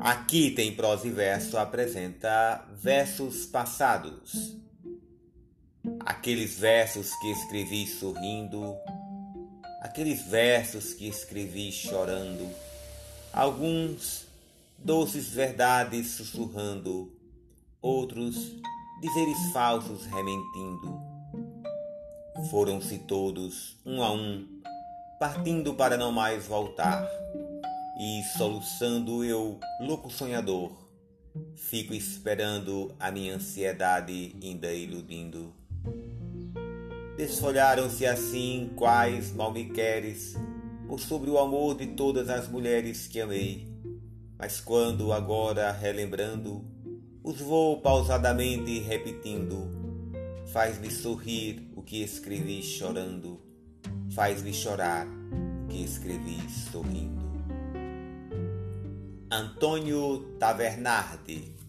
Aqui tem prosa e verso apresenta versos passados. Aqueles versos que escrevi sorrindo, aqueles versos que escrevi chorando, alguns doces verdades sussurrando, outros dizeres falsos rementindo. Foram-se todos, um a um, partindo para não mais voltar e soluçando eu, louco sonhador, fico esperando a minha ansiedade ainda iludindo. Desfolharam-se assim quais mal me queres, por sobre o amor de todas as mulheres que amei. Mas quando agora relembrando, os vou pausadamente repetindo, faz-me sorrir o que escrevi chorando, faz-me chorar o que escrevi sorrindo. Antônio Tavernardi